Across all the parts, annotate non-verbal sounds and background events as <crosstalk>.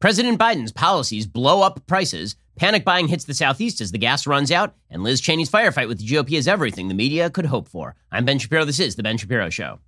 President Biden's policies blow up prices. Panic buying hits the Southeast as the gas runs out, and Liz Cheney's firefight with the GOP is everything the media could hope for. I'm Ben Shapiro. This is The Ben Shapiro Show.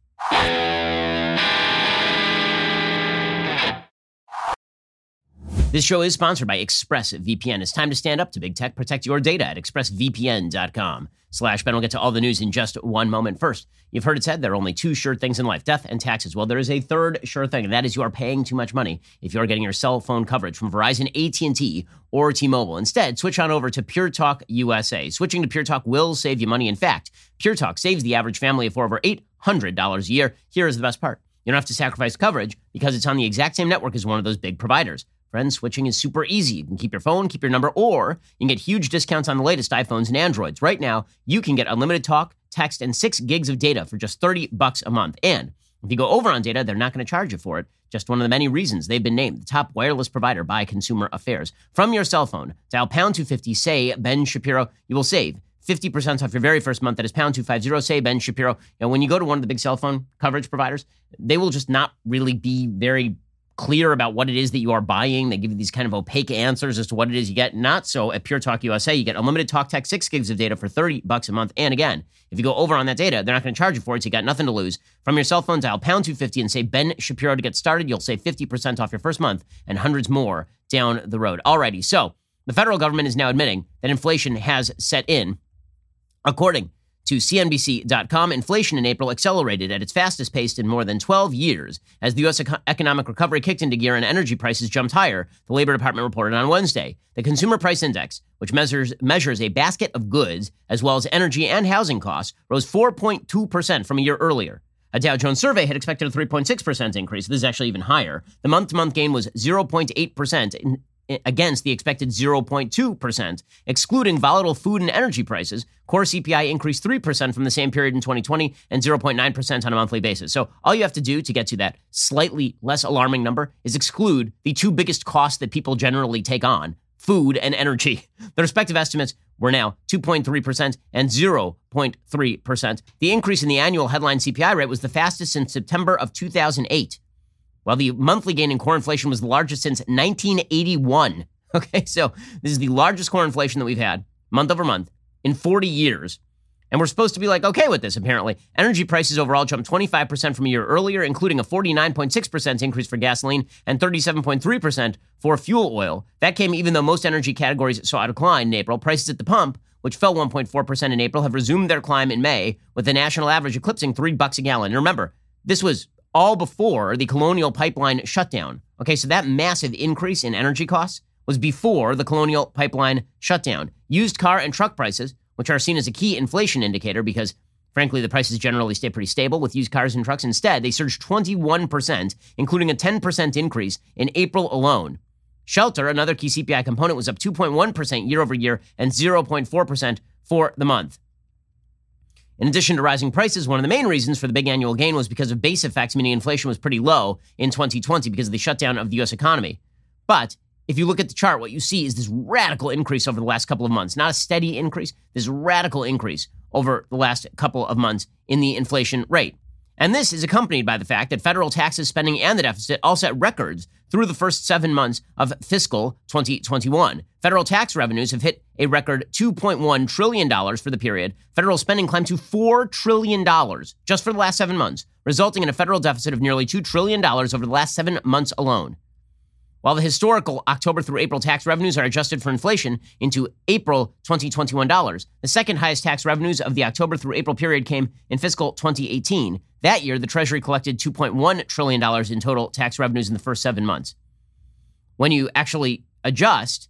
This show is sponsored by ExpressVPN. It's time to stand up to big tech. Protect your data at expressvpn.com. Slash Ben will get to all the news in just one moment. First, you've heard it said there are only two sure things in life, death and taxes. Well, there is a third sure thing, and that is you are paying too much money if you're getting your cell phone coverage from Verizon, AT&T, or T-Mobile. Instead, switch on over to Pure Talk USA. Switching to Pure Talk will save you money. In fact, Pure Talk saves the average family of over $800 a year. Here is the best part. You don't have to sacrifice coverage because it's on the exact same network as one of those big providers. Friends, switching is super easy. You can keep your phone, keep your number, or you can get huge discounts on the latest iPhones and Androids. Right now, you can get unlimited talk, text, and six gigs of data for just 30 bucks a month. And if you go over on data, they're not going to charge you for it. Just one of the many reasons they've been named the top wireless provider by Consumer Affairs. From your cell phone, dial pound 250, say Ben Shapiro. You will save 50% off your very first month. That is pound 250, say Ben Shapiro. And when you go to one of the big cell phone coverage providers, they will just not really be very clear about what it is that you are buying. They give you these kind of opaque answers as to what it is you get. Not so at Pure Talk USA. You get unlimited talk tech, six gigs of data for 30 bucks a month. And again, if you go over on that data, they're not going to charge you for it. So you got nothing to lose. From your cell phone, dial pound 250 and say Ben Shapiro to get started. You'll save 50% off your first month and hundreds more down the road. Alrighty. So the federal government is now admitting that inflation has set in. According to CNBC.com, inflation in April accelerated at its fastest pace in more than 12 years as the U.S. economic recovery kicked into gear and energy prices jumped higher, the Labor Department reported on Wednesday. The Consumer Price Index, which measures, measures a basket of goods as well as energy and housing costs, rose 4.2% from a year earlier. A Dow Jones survey had expected a 3.6% increase. This is actually even higher. The month to month gain was 0.8%, against the expected 0.2%. Excluding volatile food and energy prices, core CPI increased 3% from the same period in 2020 and 0.9% on a monthly basis. So all you have to do to get to that slightly less alarming number is exclude the two biggest costs that people generally take on food and energy. The respective estimates were now 2.3% and 0.3%. The increase in the annual headline CPI rate was the fastest since September of 2008 while the monthly gain in core inflation was the largest since 1981. <laughs> Okay, so this is the largest core inflation that we've had month over month in 40 years. And we're supposed to be like, okay with this, apparently. Energy prices overall jumped 25% from a year earlier, including a 49.6% increase for gasoline and 37.3% for fuel oil. That came even though most energy categories saw a decline in April. Prices at the pump, which fell 1.4% in April, have resumed their climb in May, with the national average eclipsing 3 bucks a gallon. And remember, this was all before the Colonial Pipeline shutdown. Okay, so that massive increase in energy costs was before the Colonial Pipeline shutdown. Used car and truck prices, which are seen as a key inflation indicator because frankly the prices generally stay pretty stable with used cars and trucks, instead they surged 21%, including a 10% increase in April alone. Shelter, another key CPI component, was up 2.1% year over year and 0.4% for the month. In addition to rising prices, one of the main reasons for the big annual gain was because of base effects, meaning inflation was pretty low in 2020 because of the shutdown of the US economy. But if you look at the chart, what you see is this radical increase over the last couple of months. Not a steady increase, this radical increase over the last couple of months in the inflation rate. And this is accompanied by the fact that federal taxes, spending, and the deficit all set records through the first seven months of fiscal 2021. Federal tax revenues have hit a record $2.1 trillion for the period. Federal spending climbed to $4 trillion just for the last seven months, resulting in a federal deficit of nearly $2 trillion over the last seven months alone. While the historical October through April tax revenues are adjusted for inflation into April 2021 dollars, the second highest tax revenues of the October through April period came in fiscal 2018. That year, the Treasury collected $2.1 trillion in total tax revenues in the first seven months. When you actually adjust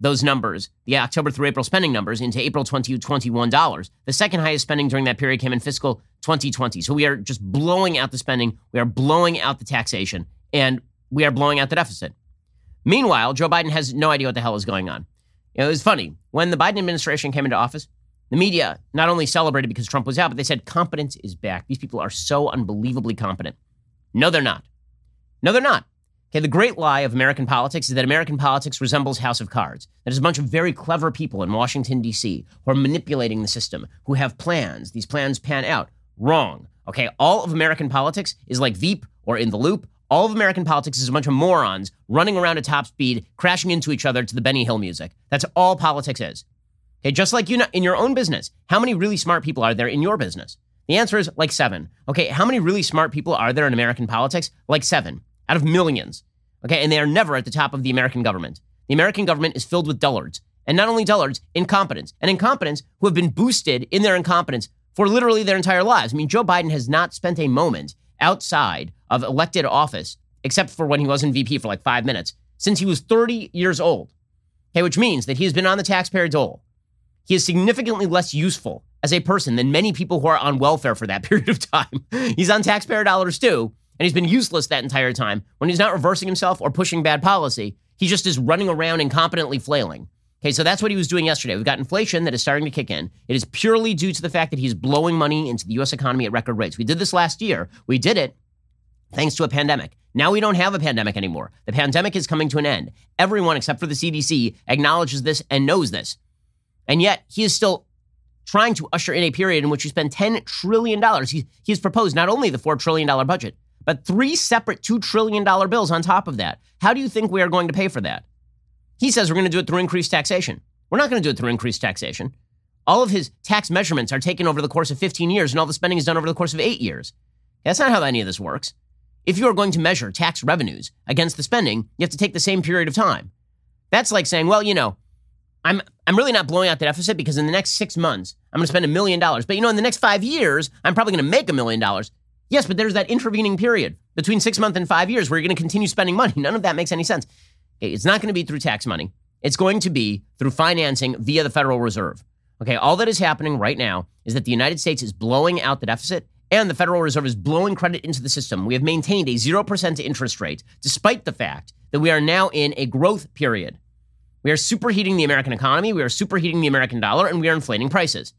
those numbers, the October through April spending numbers, into April 2021 dollars, the second highest spending during that period came in fiscal 2020. So we are just blowing out the spending, we are blowing out the taxation, and we are blowing out the deficit. Meanwhile, Joe Biden has no idea what the hell is going on. You know, it was funny. When the Biden administration came into office, the media not only celebrated because Trump was out, but they said competence is back. These people are so unbelievably competent. No, they're not. No, they're not. Okay, the great lie of American politics is that American politics resembles House of Cards. That is a bunch of very clever people in Washington, D.C., who are manipulating the system, who have plans. These plans pan out. Wrong. Okay, all of American politics is like Veep or In the Loop All of American politics is a bunch of morons running around at top speed, crashing into each other to the Benny Hill music. That's all politics is. Okay, just like you know, in your own business, how many really smart people are there in your business? The answer is like seven. Okay, how many really smart people are there in American politics? Like seven out of millions. Okay, and they are never at the top of the American government. The American government is filled with dullards. And not only dullards, incompetents. And incompetents who have been boosted in their incompetence for literally their entire lives. I mean, Joe Biden has not spent a moment outside of elected office, except for when he was in VP for like five minutes, since he was 30 years old. Okay, which means that he has been on the taxpayer dole. He is significantly less useful as a person than many people who are on welfare for that <laughs> period of time. he's on taxpayer dollars too, and he's been useless that entire time. When he's not reversing himself or pushing bad policy, he just is running around incompetently flailing. Okay, so that's what he was doing yesterday. We've got inflation that is starting to kick in. It is purely due to the fact that he's blowing money into the US economy at record rates. We did this last year. We did it thanks to a pandemic. Now we don't have a pandemic anymore. The pandemic is coming to an end. Everyone except for the CDC acknowledges this and knows this. And yet he is still trying to usher in a period in which you spend $10 trillion. He, he's proposed not only the $4 trillion budget, but three separate $2 trillion bills on top of that. How do you think we are going to pay for that? He says we're going to do it through increased taxation. We're not going to do it through increased taxation. All of his tax measurements are taken over the course of 15 years, and all the spending is done over the course of eight years. That's not how any of this works. If you are going to measure tax revenues against the spending, you have to take the same period of time. That's like saying, well, you know, I'm I'm really not blowing out the deficit because in the next six months I'm going to spend a million dollars, but you know, in the next five years I'm probably going to make a million dollars. Yes, but there's that intervening period between six months and five years where you're going to continue spending money. None of that makes any sense. It's not going to be through tax money. It's going to be through financing via the Federal Reserve. Okay, all that is happening right now is that the United States is blowing out the deficit and the Federal Reserve is blowing credit into the system. We have maintained a 0% interest rate despite the fact that we are now in a growth period. We are superheating the American economy, we are superheating the American dollar, and we are inflating prices.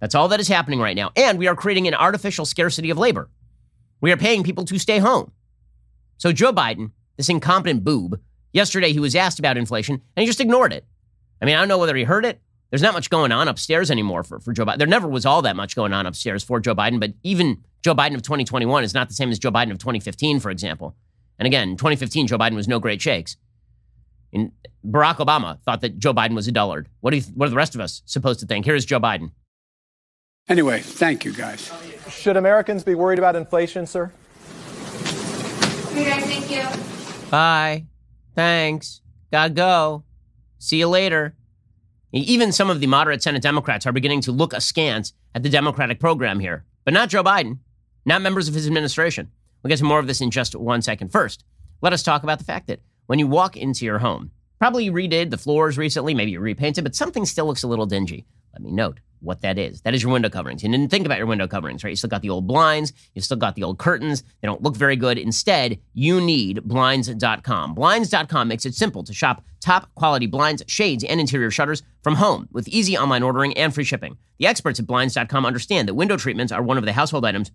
That's all that is happening right now. And we are creating an artificial scarcity of labor. We are paying people to stay home. So Joe Biden, this incompetent boob, Yesterday, he was asked about inflation and he just ignored it. I mean, I don't know whether he heard it. There's not much going on upstairs anymore for, for Joe Biden. There never was all that much going on upstairs for Joe Biden, but even Joe Biden of 2021 is not the same as Joe Biden of 2015, for example. And again, 2015, Joe Biden was no great shakes. And Barack Obama thought that Joe Biden was a dullard. What, do you, what are the rest of us supposed to think? Here is Joe Biden. Anyway, thank you, guys. Should Americans be worried about inflation, sir? Okay, guys, thank you. Bye. Thanks. Gotta go. See you later. Even some of the moderate Senate Democrats are beginning to look askance at the Democratic program here, but not Joe Biden, not members of his administration. We'll get to more of this in just one second. First, let us talk about the fact that when you walk into your home, probably you redid the floors recently, maybe you repainted, but something still looks a little dingy. Let me note what that is. That is your window coverings. You didn't think about your window coverings, right? You still got the old blinds, you still got the old curtains. They don't look very good. Instead, you need blinds.com. Blinds.com makes it simple to shop top quality blinds, shades, and interior shutters from home with easy online ordering and free shipping. The experts at blinds.com understand that window treatments are one of the household items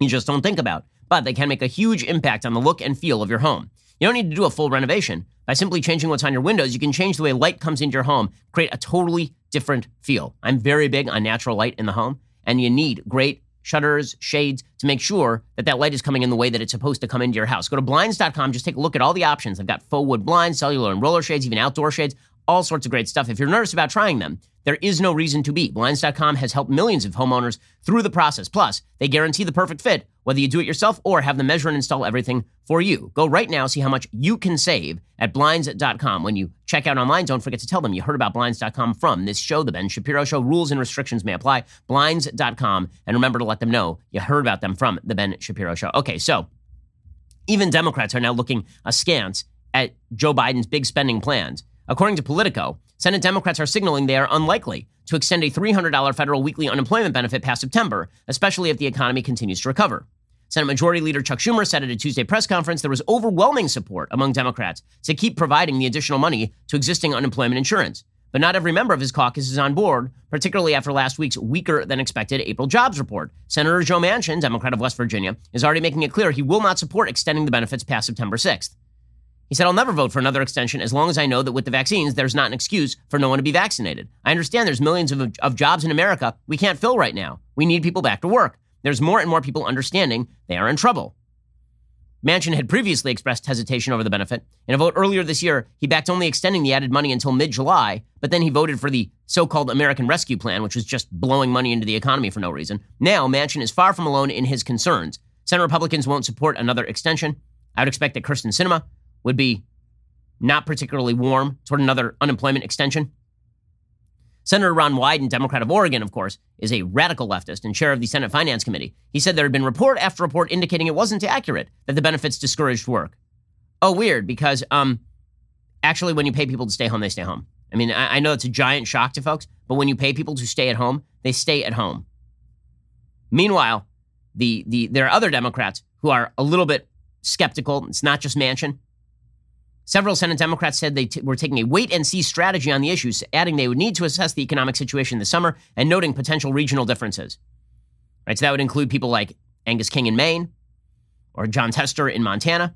you just don't think about, but they can make a huge impact on the look and feel of your home. You don't need to do a full renovation. By simply changing what's on your windows, you can change the way light comes into your home, create a totally different feel. I'm very big on natural light in the home, and you need great shutters, shades to make sure that that light is coming in the way that it's supposed to come into your house. Go to blinds.com, just take a look at all the options. I've got faux wood blinds, cellular and roller shades, even outdoor shades, all sorts of great stuff. If you're nervous about trying them, there is no reason to be. Blinds.com has helped millions of homeowners through the process. Plus, they guarantee the perfect fit, whether you do it yourself or have them measure and install everything for you. Go right now, see how much you can save at Blinds.com. When you check out online, don't forget to tell them you heard about Blinds.com from this show, The Ben Shapiro Show. Rules and restrictions may apply. Blinds.com. And remember to let them know you heard about them from The Ben Shapiro Show. Okay, so even Democrats are now looking askance at Joe Biden's big spending plans. According to Politico, Senate Democrats are signaling they are unlikely to extend a $300 federal weekly unemployment benefit past September, especially if the economy continues to recover. Senate Majority Leader Chuck Schumer said at a Tuesday press conference there was overwhelming support among Democrats to keep providing the additional money to existing unemployment insurance. But not every member of his caucus is on board, particularly after last week's weaker than expected April jobs report. Senator Joe Manchin, Democrat of West Virginia, is already making it clear he will not support extending the benefits past September 6th. He said, I'll never vote for another extension as long as I know that with the vaccines, there's not an excuse for no one to be vaccinated. I understand there's millions of, of jobs in America we can't fill right now. We need people back to work. There's more and more people understanding they are in trouble. Manchin had previously expressed hesitation over the benefit. In a vote earlier this year, he backed only extending the added money until mid July, but then he voted for the so called American Rescue Plan, which was just blowing money into the economy for no reason. Now, Manchin is far from alone in his concerns. Senate Republicans won't support another extension. I would expect that Kyrsten Sinema would be not particularly warm toward another unemployment extension. Senator Ron Wyden, Democrat of Oregon, of course, is a radical leftist and chair of the Senate Finance Committee. He said there had been report after report indicating it wasn't accurate that the benefits discouraged work. Oh, weird, because um, actually, when you pay people to stay home, they stay home. I mean, I, I know it's a giant shock to folks, but when you pay people to stay at home, they stay at home. Meanwhile, the, the, there are other Democrats who are a little bit skeptical. It's not just Manchin. Several Senate Democrats said they t- were taking a wait and see strategy on the issues, adding they would need to assess the economic situation this summer and noting potential regional differences. Right, so that would include people like Angus King in Maine or Jon Tester in Montana.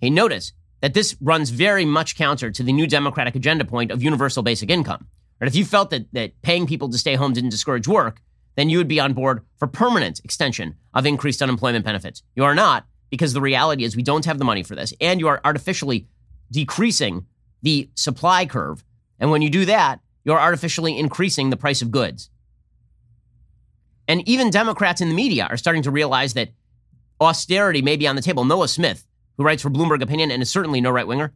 Hey, notice that this runs very much counter to the new Democratic agenda point of universal basic income. Right, if you felt that, that paying people to stay home didn't discourage work, then you would be on board for permanent extension of increased unemployment benefits. You are not, because the reality is we don't have the money for this. And you are artificially decreasing the supply curve. And when you do that, you're artificially increasing the price of goods. And even Democrats in the media are starting to realize that austerity may be on the table. Noah Smith, who writes for Bloomberg Opinion and is certainly no right winger,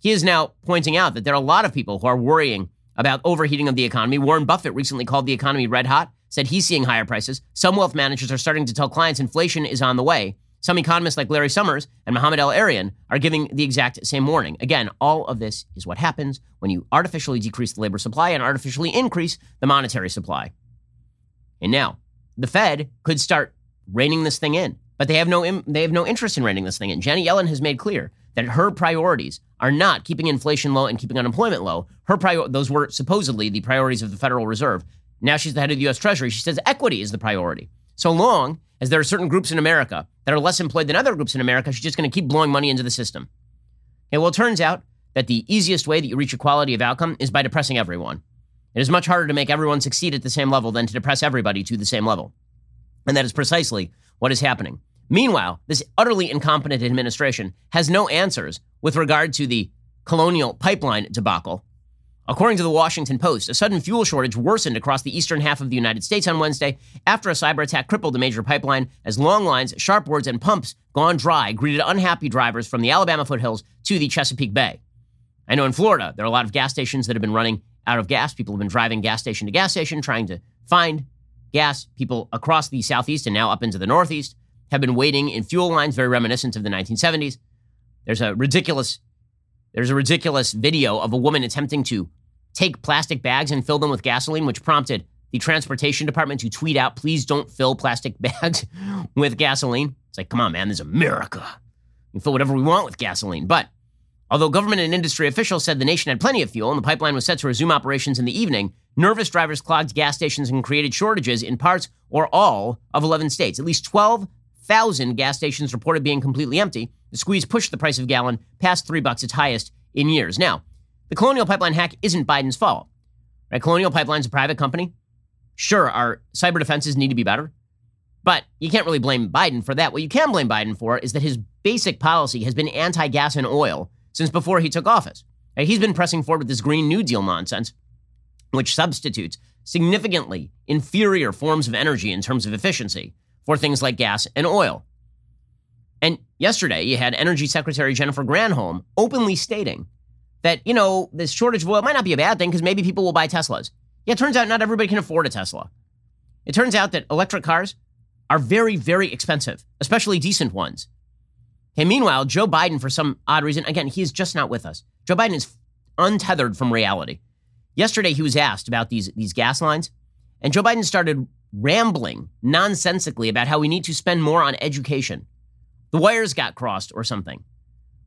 he is now pointing out that there are a lot of people who are worrying about overheating of the economy. Warren Buffett recently called the economy red hot, said he's seeing higher prices. Some wealth managers are starting to tell clients inflation is on the way. Some economists like Larry Summers and Mohamed El-Erian are giving the exact same warning. Again, all of this is what happens when you artificially decrease the labor supply and artificially increase the monetary supply. And now, the Fed could start reining this thing in, but they have no they have no interest in reining this thing in. Janet Yellen has made clear that her priorities are not keeping inflation low and keeping unemployment low. Her prior those were supposedly the priorities of the Federal Reserve. Now she's the head of the US Treasury. She says equity is the priority. So long as there are certain groups in America that are less employed than other groups in America, she's just going to keep blowing money into the system. Okay, well, it turns out that the easiest way that you reach equality of outcome is by depressing everyone. It is much harder to make everyone succeed at the same level than to depress everybody to the same level. And that is precisely what is happening. Meanwhile, this utterly incompetent administration has no answers with regard to the colonial pipeline debacle According to the Washington Post, a sudden fuel shortage worsened across the eastern half of the United States on Wednesday after a cyber attack crippled a major pipeline as long lines, sharp words, and pumps gone dry greeted unhappy drivers from the Alabama foothills to the Chesapeake Bay. I know in Florida, there are a lot of gas stations that have been running out of gas. People have been driving gas station to gas station trying to find gas. People across the southeast and now up into the northeast have been waiting in fuel lines very reminiscent of the 1970s. There's a ridiculous there's a ridiculous video of a woman attempting to take plastic bags and fill them with gasoline, which prompted the transportation department to tweet out, please don't fill plastic <laughs> bags with gasoline. It's like, come on, man, this is America. We can fill whatever we want with gasoline. But although government and industry officials said the nation had plenty of fuel and the pipeline was set to resume operations in the evening, nervous drivers clogged gas stations and created shortages in parts or all of 11 states. At least 12,000 gas stations reported being completely empty. The squeeze pushed the price of gallon past three bucks, its highest in years. Now, the Colonial Pipeline hack isn't Biden's fault. Right? Colonial Pipeline's a private company. Sure, our cyber defenses need to be better, but you can't really blame Biden for that. What you can blame Biden for is that his basic policy has been anti gas and oil since before he took office. Right? He's been pressing forward with this Green New Deal nonsense, which substitutes significantly inferior forms of energy in terms of efficiency for things like gas and oil. And yesterday, you had Energy Secretary Jennifer Granholm openly stating that, you know, this shortage of oil might not be a bad thing because maybe people will buy Teslas. Yeah, it turns out not everybody can afford a Tesla. It turns out that electric cars are very, very expensive, especially decent ones. Okay, meanwhile, Joe Biden, for some odd reason, again, he's just not with us. Joe Biden is untethered from reality. Yesterday, he was asked about these, these gas lines, and Joe Biden started rambling nonsensically about how we need to spend more on education. The wires got crossed or something.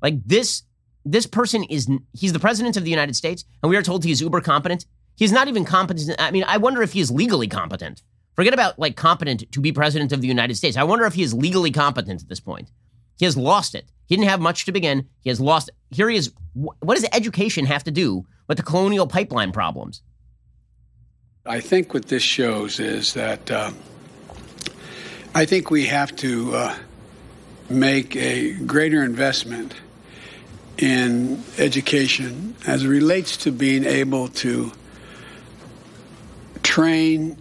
Like this this person is he's the president of the United States, and we are told he's uber competent. He's not even competent. I mean, I wonder if he is legally competent. Forget about like competent to be president of the United States. I wonder if he is legally competent at this point. He has lost it. He didn't have much to begin. He has lost. Here he is. What does education have to do with the colonial pipeline problems? I think what this shows is that uh, I think we have to uh, make a greater investment in education as it relates to being able to train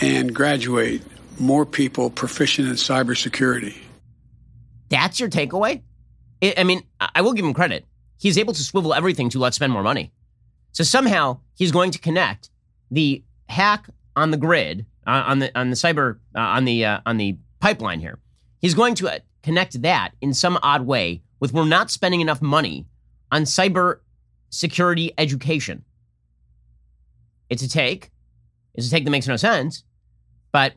and graduate more people proficient in cybersecurity. That's your takeaway? I mean, I will give him credit. He's able to swivel everything to let's spend more money. So somehow he's going to connect the hack on the grid, uh, on the on the cyber uh, on the uh, on the pipeline here. He's going to uh, connect that in some odd way with we're not spending enough money on cyber security education. It's a take. It's a take that makes no sense, but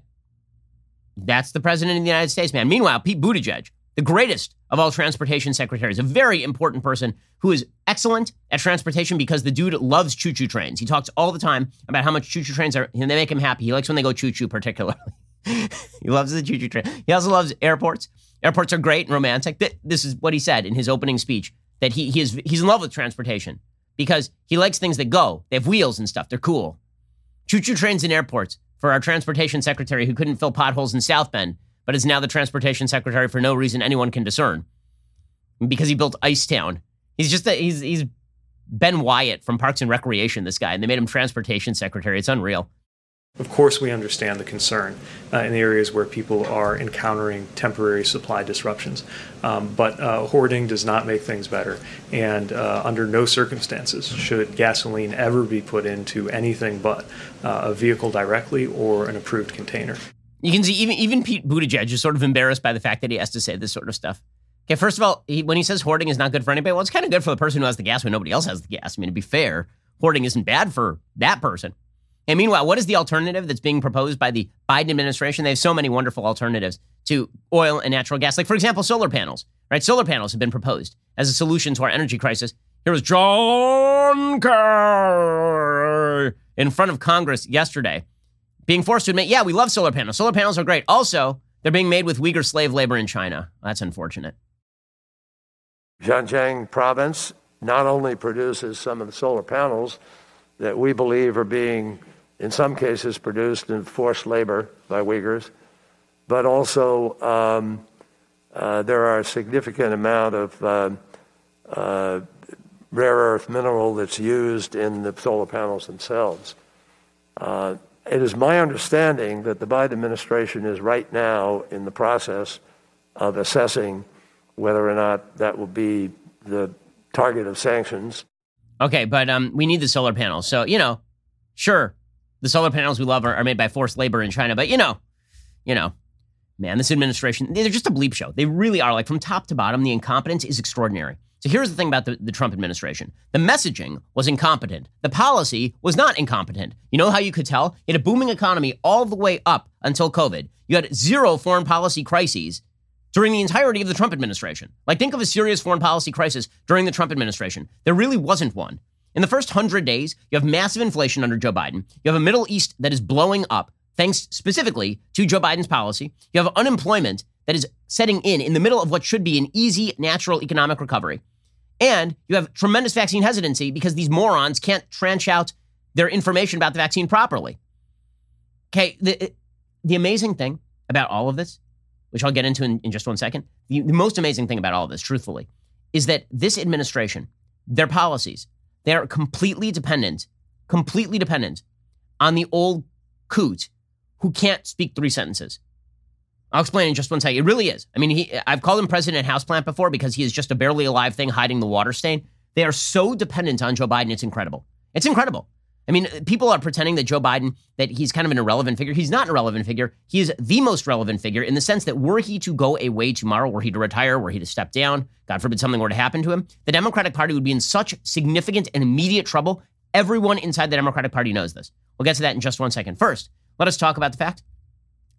that's the president of the United States, man. Meanwhile, Pete Buttigieg, the greatest of all transportation secretaries, a very important person who is excellent at transportation because the dude loves choo choo trains. He talks all the time about how much choo choo trains are, and they make him happy. He likes when they go choo choo, particularly. <laughs> he loves the choo choo train. He also loves airports. Airports are great and romantic. This is what he said in his opening speech that he, he is, he's in love with transportation because he likes things that go. They have wheels and stuff. They're cool. Choo choo trains in airports for our transportation secretary who couldn't fill potholes in South Bend, but is now the transportation secretary for no reason anyone can discern because he built Icetown. He's just a, he's he's Ben Wyatt from Parks and Recreation. This guy, and they made him transportation secretary. It's unreal. Of course, we understand the concern uh, in the areas where people are encountering temporary supply disruptions. Um, but uh, hoarding does not make things better. And uh, under no circumstances should gasoline ever be put into anything but uh, a vehicle directly or an approved container. You can see even, even Pete Buttigieg is sort of embarrassed by the fact that he has to say this sort of stuff. Okay, first of all, he, when he says hoarding is not good for anybody, well, it's kind of good for the person who has the gas when nobody else has the gas. I mean, to be fair, hoarding isn't bad for that person. And meanwhile, what is the alternative that's being proposed by the Biden administration? They have so many wonderful alternatives to oil and natural gas. Like, for example, solar panels, right? Solar panels have been proposed as a solution to our energy crisis. Here was John Kerry in front of Congress yesterday, being forced to admit, yeah, we love solar panels. Solar panels are great. Also, they're being made with Uyghur slave labor in China. That's unfortunate. Xinjiang province not only produces some of the solar panels that we believe are being, in some cases, produced in forced labor by Uyghurs, but also um, uh, there are a significant amount of uh, uh, rare earth mineral that's used in the solar panels themselves. Uh, it is my understanding that the Biden administration is right now in the process of assessing whether or not that will be the target of sanctions. Okay, but um, we need the solar panels. So, you know, sure, the solar panels we love are, are made by forced labor in China, but you know, you know, man, this administration, they're just a bleep show. They really are. Like from top to bottom, the incompetence is extraordinary. So here's the thing about the, the Trump administration the messaging was incompetent, the policy was not incompetent. You know how you could tell? In a booming economy all the way up until COVID, you had zero foreign policy crises during the entirety of the Trump administration. Like, think of a serious foreign policy crisis during the Trump administration. There really wasn't one. In the first 100 days, you have massive inflation under Joe Biden. You have a Middle East that is blowing up, thanks specifically to Joe Biden's policy. You have unemployment that is setting in in the middle of what should be an easy, natural economic recovery. And you have tremendous vaccine hesitancy because these morons can't trench out their information about the vaccine properly. Okay, the, uh, the amazing thing about all of this which I'll get into in, in just one second. The, the most amazing thing about all of this, truthfully, is that this administration, their policies, they are completely dependent, completely dependent on the old coot who can't speak three sentences. I'll explain in just one second. It really is. I mean, he, I've called him President Houseplant before because he is just a barely alive thing hiding the water stain. They are so dependent on Joe Biden. It's incredible. It's incredible. I mean, people are pretending that Joe Biden, that he's kind of an irrelevant figure. He's not an irrelevant figure. He is the most relevant figure in the sense that were he to go away tomorrow, were he to retire, were he to step down, God forbid something were to happen to him, the Democratic Party would be in such significant and immediate trouble. Everyone inside the Democratic Party knows this. We'll get to that in just one second. First, let us talk about the fact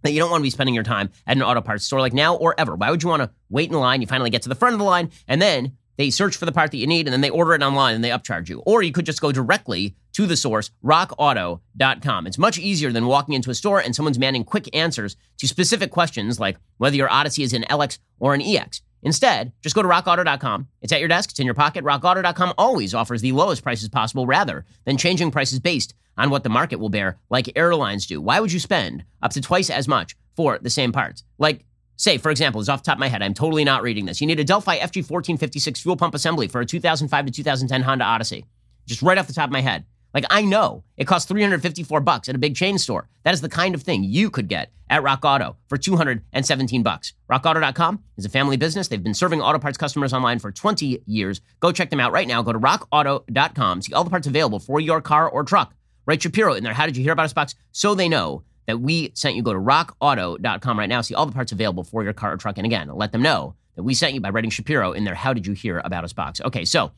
that you don't want to be spending your time at an auto parts store like now or ever. Why would you want to wait in line? You finally get to the front of the line, and then they search for the part that you need and then they order it online and they upcharge you. Or you could just go directly to the source, rockauto.com. It's much easier than walking into a store and someone's manning quick answers to specific questions like whether your Odyssey is an LX or an EX. Instead, just go to rockauto.com. It's at your desk, it's in your pocket. Rockauto.com always offers the lowest prices possible rather than changing prices based on what the market will bear, like airlines do. Why would you spend up to twice as much for the same parts? Like say, for example, is off the top of my head, I'm totally not reading this. You need a Delphi FG1456 fuel pump assembly for a 2005 to 2010 Honda Odyssey. Just right off the top of my head. Like I know it costs 354 bucks at a big chain store. That is the kind of thing you could get at Rock Auto for 217 bucks. RockAuto.com is a family business. They've been serving auto parts customers online for 20 years. Go check them out right now. Go to rockauto.com. See all the parts available for your car or truck. Write Shapiro in there. How did you hear about us box? So they know that we sent you. Go to rockauto.com right now. See all the parts available for your car or truck. And again, let them know that we sent you by writing Shapiro in there. How did you hear about us box? Okay, so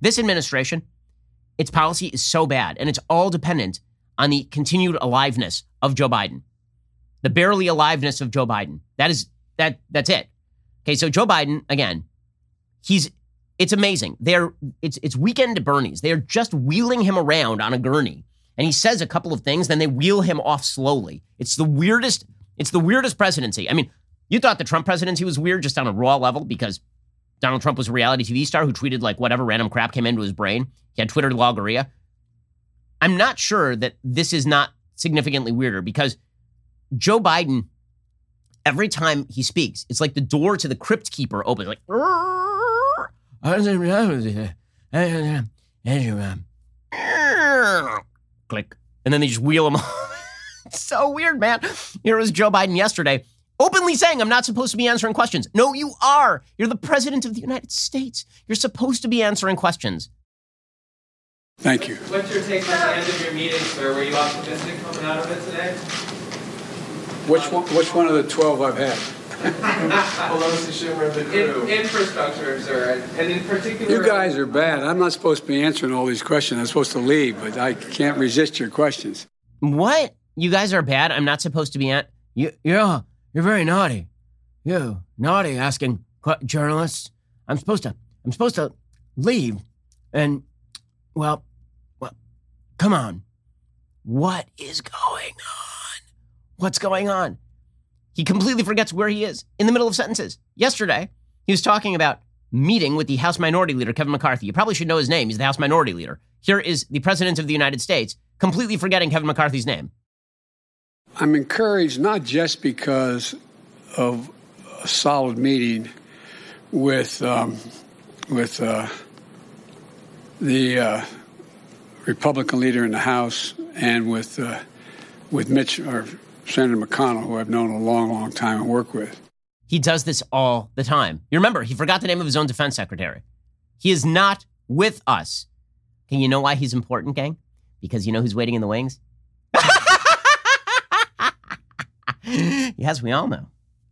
this administration its policy is so bad, and it's all dependent on the continued aliveness of Joe Biden, the barely aliveness of Joe Biden. That is that. That's it. Okay, so Joe Biden again, he's it's amazing. They're it's it's weekend Bernie's. They are just wheeling him around on a gurney, and he says a couple of things, then they wheel him off slowly. It's the weirdest. It's the weirdest presidency. I mean, you thought the Trump presidency was weird just on a raw level because Donald Trump was a reality TV star who tweeted like whatever random crap came into his brain. He had Twitter logorrhea. I'm not sure that this is not significantly weirder because Joe Biden, every time he speaks, it's like the door to the crypt keeper opens, like <laughs> click, and then they just wheel him. <laughs> off. so weird, man. Here was Joe Biden yesterday openly saying, I'm not supposed to be answering questions. No, you are. You're the president of the United States. You're supposed to be answering questions. Thank you. What's your take on the end of your meeting, sir? Were you optimistic coming out of it today? Which one, which one of the 12 I've had? <laughs> Pelosi, Schumer, the crew. In, infrastructure, sir, and in particular. You guys are bad. I'm not supposed to be answering all these questions. I'm supposed to leave, but I can't resist your questions. What? You guys are bad. I'm not supposed to be at. You, yeah. You're very naughty. You naughty asking journalists. I'm supposed to. I'm supposed to leave, and well, well, come on. What is going on? What's going on? He completely forgets where he is in the middle of sentences. Yesterday, he was talking about meeting with the House Minority Leader, Kevin McCarthy. You probably should know his name. He's the House Minority Leader. Here is the President of the United States completely forgetting Kevin McCarthy's name. I'm encouraged not just because of a solid meeting with um, with uh, the uh, Republican leader in the House and with uh, with Mitch or Senator McConnell, who I've known a long, long time and work with. He does this all the time. You remember, he forgot the name of his own defense secretary. He is not with us. Can you know why he's important, gang? Because you know who's waiting in the wings? Yes, we all know.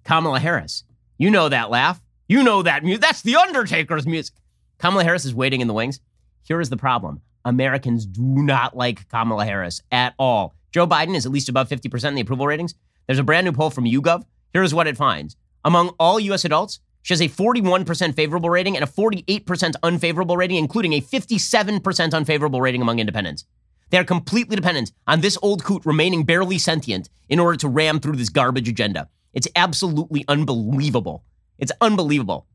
Kamala Harris. You know that laugh. You know that music. That's the Undertaker's music. Kamala Harris is waiting in the wings. Here is the problem Americans do not like Kamala Harris at all. Joe Biden is at least above 50% in the approval ratings. There's a brand new poll from YouGov. Here's what it finds. Among all U.S. adults, she has a 41% favorable rating and a 48% unfavorable rating, including a 57% unfavorable rating among independents. They are completely dependent on this old coot remaining barely sentient in order to ram through this garbage agenda. It's absolutely unbelievable. It's unbelievable.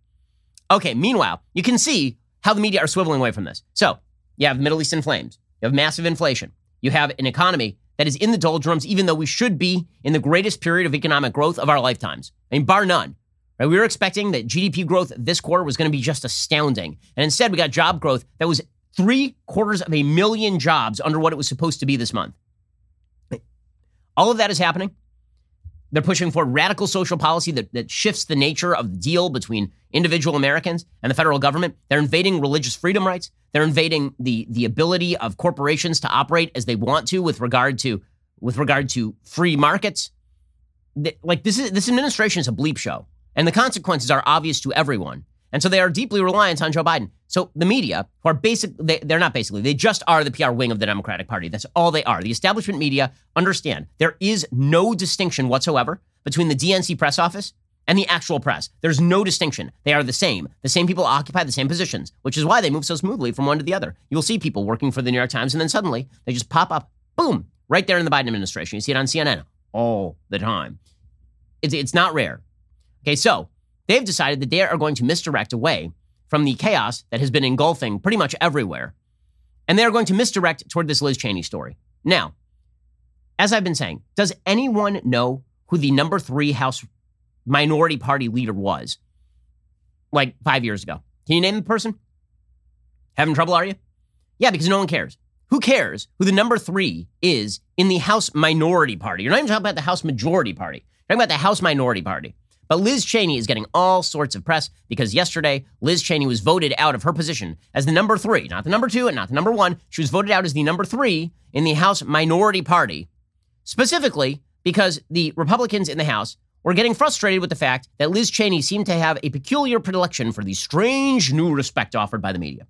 Okay, meanwhile, you can see how the media are swiveling away from this. So, you have Middle East in flames. You have massive inflation. You have an economy that is in the doldrums, even though we should be in the greatest period of economic growth of our lifetimes. I mean, bar none. Right? We were expecting that GDP growth this quarter was going to be just astounding. And instead, we got job growth that was three quarters of a million jobs under what it was supposed to be this month. All of that is happening. They're pushing for radical social policy that, that shifts the nature of the deal between individual Americans and the federal government. They're invading religious freedom rights. They're invading the, the ability of corporations to operate as they want to with regard to with regard to free markets. Like this is this administration is a bleep show, and the consequences are obvious to everyone. And so they are deeply reliant on Joe Biden. So the media, who are basic, they, they're not basically, they just are the PR wing of the Democratic Party. That's all they are. The establishment media understand there is no distinction whatsoever between the DNC press office and the actual press. There's no distinction. They are the same. The same people occupy the same positions, which is why they move so smoothly from one to the other. You'll see people working for the New York Times, and then suddenly they just pop up, boom, right there in the Biden administration. You see it on CNN all the time. It's, it's not rare. Okay, so They've decided that they are going to misdirect away from the chaos that has been engulfing pretty much everywhere. And they are going to misdirect toward this Liz Cheney story. Now, as I've been saying, does anyone know who the number three House Minority Party leader was like five years ago? Can you name the person? Having trouble, are you? Yeah, because no one cares. Who cares who the number three is in the House Minority Party? You're not even talking about the House Majority Party. You're talking about the House Minority Party. But Liz Cheney is getting all sorts of press because yesterday, Liz Cheney was voted out of her position as the number three, not the number two and not the number one. She was voted out as the number three in the House Minority Party, specifically because the Republicans in the House were getting frustrated with the fact that Liz Cheney seemed to have a peculiar predilection for the strange new respect offered by the media.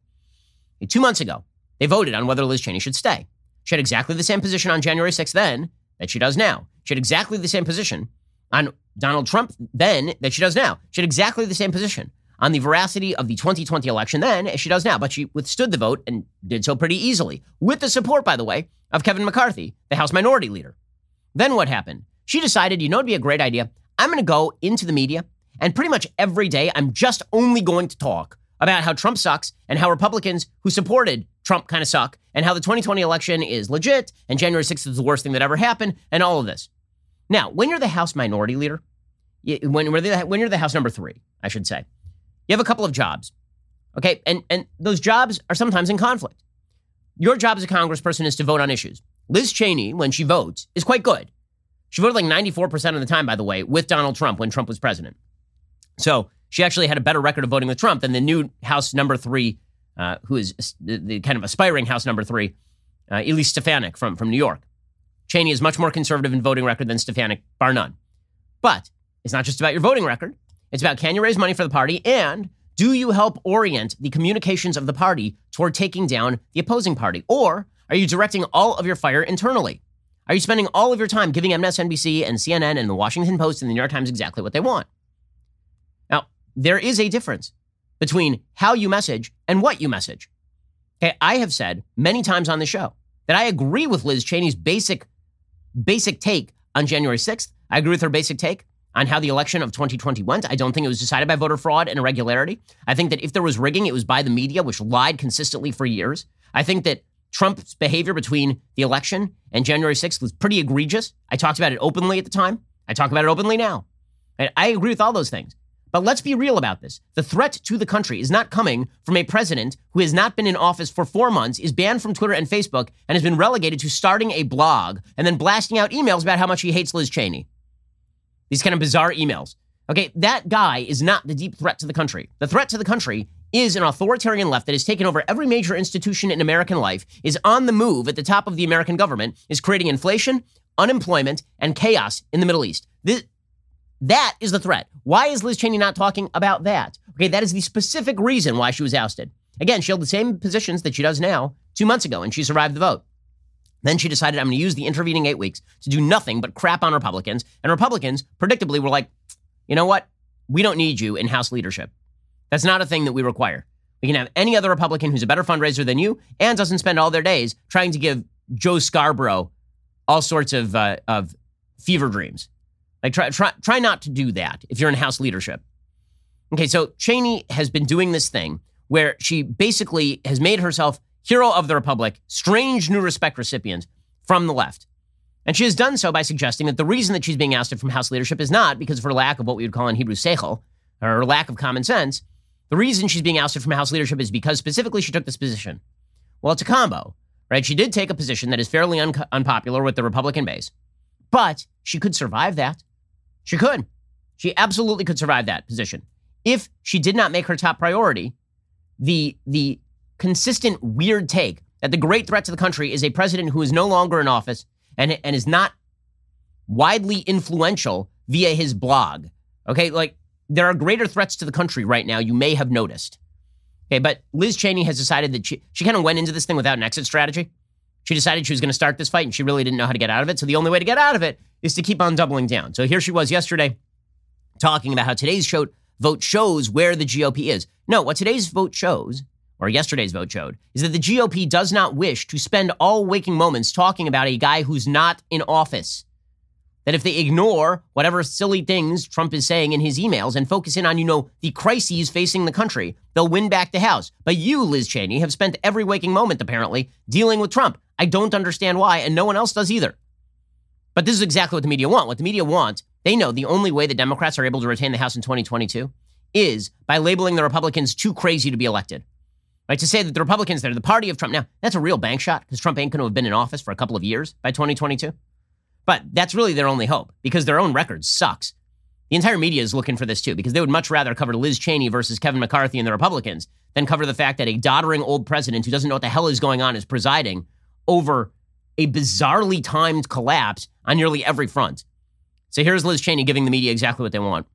Two months ago, they voted on whether Liz Cheney should stay. She had exactly the same position on January 6th then that she does now. She had exactly the same position on Donald Trump then that she does now. She had exactly the same position on the veracity of the 2020 election then as she does now, but she withstood the vote and did so pretty easily, with the support, by the way, of Kevin McCarthy, the House Minority Leader. Then what happened? She decided, you know, it'd be a great idea. I'm going to go into the media, and pretty much every day, I'm just only going to talk about how Trump sucks and how Republicans who supported Trump kind of suck and how the 2020 election is legit and January 6th is the worst thing that ever happened and all of this. Now, when you're the House minority leader, when, when you're the House number three, I should say, you have a couple of jobs. Okay. And, and those jobs are sometimes in conflict. Your job as a congressperson is to vote on issues. Liz Cheney, when she votes, is quite good. She voted like 94% of the time, by the way, with Donald Trump when Trump was president. So she actually had a better record of voting with Trump than the new House number three, uh, who is the, the, kind of aspiring House number three, uh, Elise Stefanik from, from New York. Cheney is much more conservative in voting record than Stefanik, bar none. But it's not just about your voting record. It's about can you raise money for the party and do you help orient the communications of the party toward taking down the opposing party? Or are you directing all of your fire internally? Are you spending all of your time giving MSNBC and CNN and the Washington Post and the New York Times exactly what they want? Now, there is a difference between how you message and what you message. Okay, I have said many times on the show that I agree with Liz Cheney's basic basic take on January 6th. I agree with her basic take on how the election of 2020 went. I don't think it was decided by voter fraud and irregularity. I think that if there was rigging, it was by the media, which lied consistently for years. I think that Trump's behavior between the election and January 6th was pretty egregious. I talked about it openly at the time. I talk about it openly now. I agree with all those things. But let's be real about this. The threat to the country is not coming from a president who has not been in office for four months, is banned from Twitter and Facebook, and has been relegated to starting a blog and then blasting out emails about how much he hates Liz Cheney. These kind of bizarre emails. Okay, that guy is not the deep threat to the country. The threat to the country is an authoritarian left that has taken over every major institution in American life, is on the move at the top of the American government, is creating inflation, unemployment, and chaos in the Middle East. This, that is the threat. Why is Liz Cheney not talking about that? Okay, that is the specific reason why she was ousted. Again, she held the same positions that she does now two months ago, and she survived the vote. Then she decided, I'm going to use the intervening eight weeks to do nothing but crap on Republicans. And Republicans, predictably, were like, you know what? We don't need you in House leadership. That's not a thing that we require. We can have any other Republican who's a better fundraiser than you and doesn't spend all their days trying to give Joe Scarborough all sorts of, uh, of fever dreams. Like try, try, try not to do that if you're in House leadership. Okay, so Cheney has been doing this thing where she basically has made herself hero of the Republic, strange new respect recipient from the left. And she has done so by suggesting that the reason that she's being ousted from House leadership is not because of her lack of what we would call in Hebrew seichel, or her lack of common sense. The reason she's being ousted from House leadership is because specifically she took this position. Well, it's a combo, right? She did take a position that is fairly un- unpopular with the Republican base, but she could survive that. She could. She absolutely could survive that position. If she did not make her top priority the, the consistent weird take that the great threat to the country is a president who is no longer in office and, and is not widely influential via his blog. Okay, like there are greater threats to the country right now, you may have noticed. Okay, but Liz Cheney has decided that she, she kind of went into this thing without an exit strategy. She decided she was going to start this fight and she really didn't know how to get out of it. So the only way to get out of it is to keep on doubling down. So here she was yesterday talking about how today's show, vote shows where the GOP is. No, what today's vote shows, or yesterday's vote showed, is that the GOP does not wish to spend all waking moments talking about a guy who's not in office. That if they ignore whatever silly things Trump is saying in his emails and focus in on, you know, the crises facing the country, they'll win back the House. But you, Liz Cheney, have spent every waking moment, apparently, dealing with Trump. I don't understand why, and no one else does either. But this is exactly what the media want. What the media want They know the only way the Democrats are able to retain the House in 2022 is by labeling the Republicans too crazy to be elected. Right? To say that the Republicans, they're the party of Trump. Now, that's a real bank shot because Trump ain't going to have been in office for a couple of years by 2022. But that's really their only hope because their own record sucks. The entire media is looking for this too because they would much rather cover Liz Cheney versus Kevin McCarthy and the Republicans than cover the fact that a doddering old president who doesn't know what the hell is going on is presiding over a bizarrely timed collapse on nearly every front. So here's Liz Cheney giving the media exactly what they want.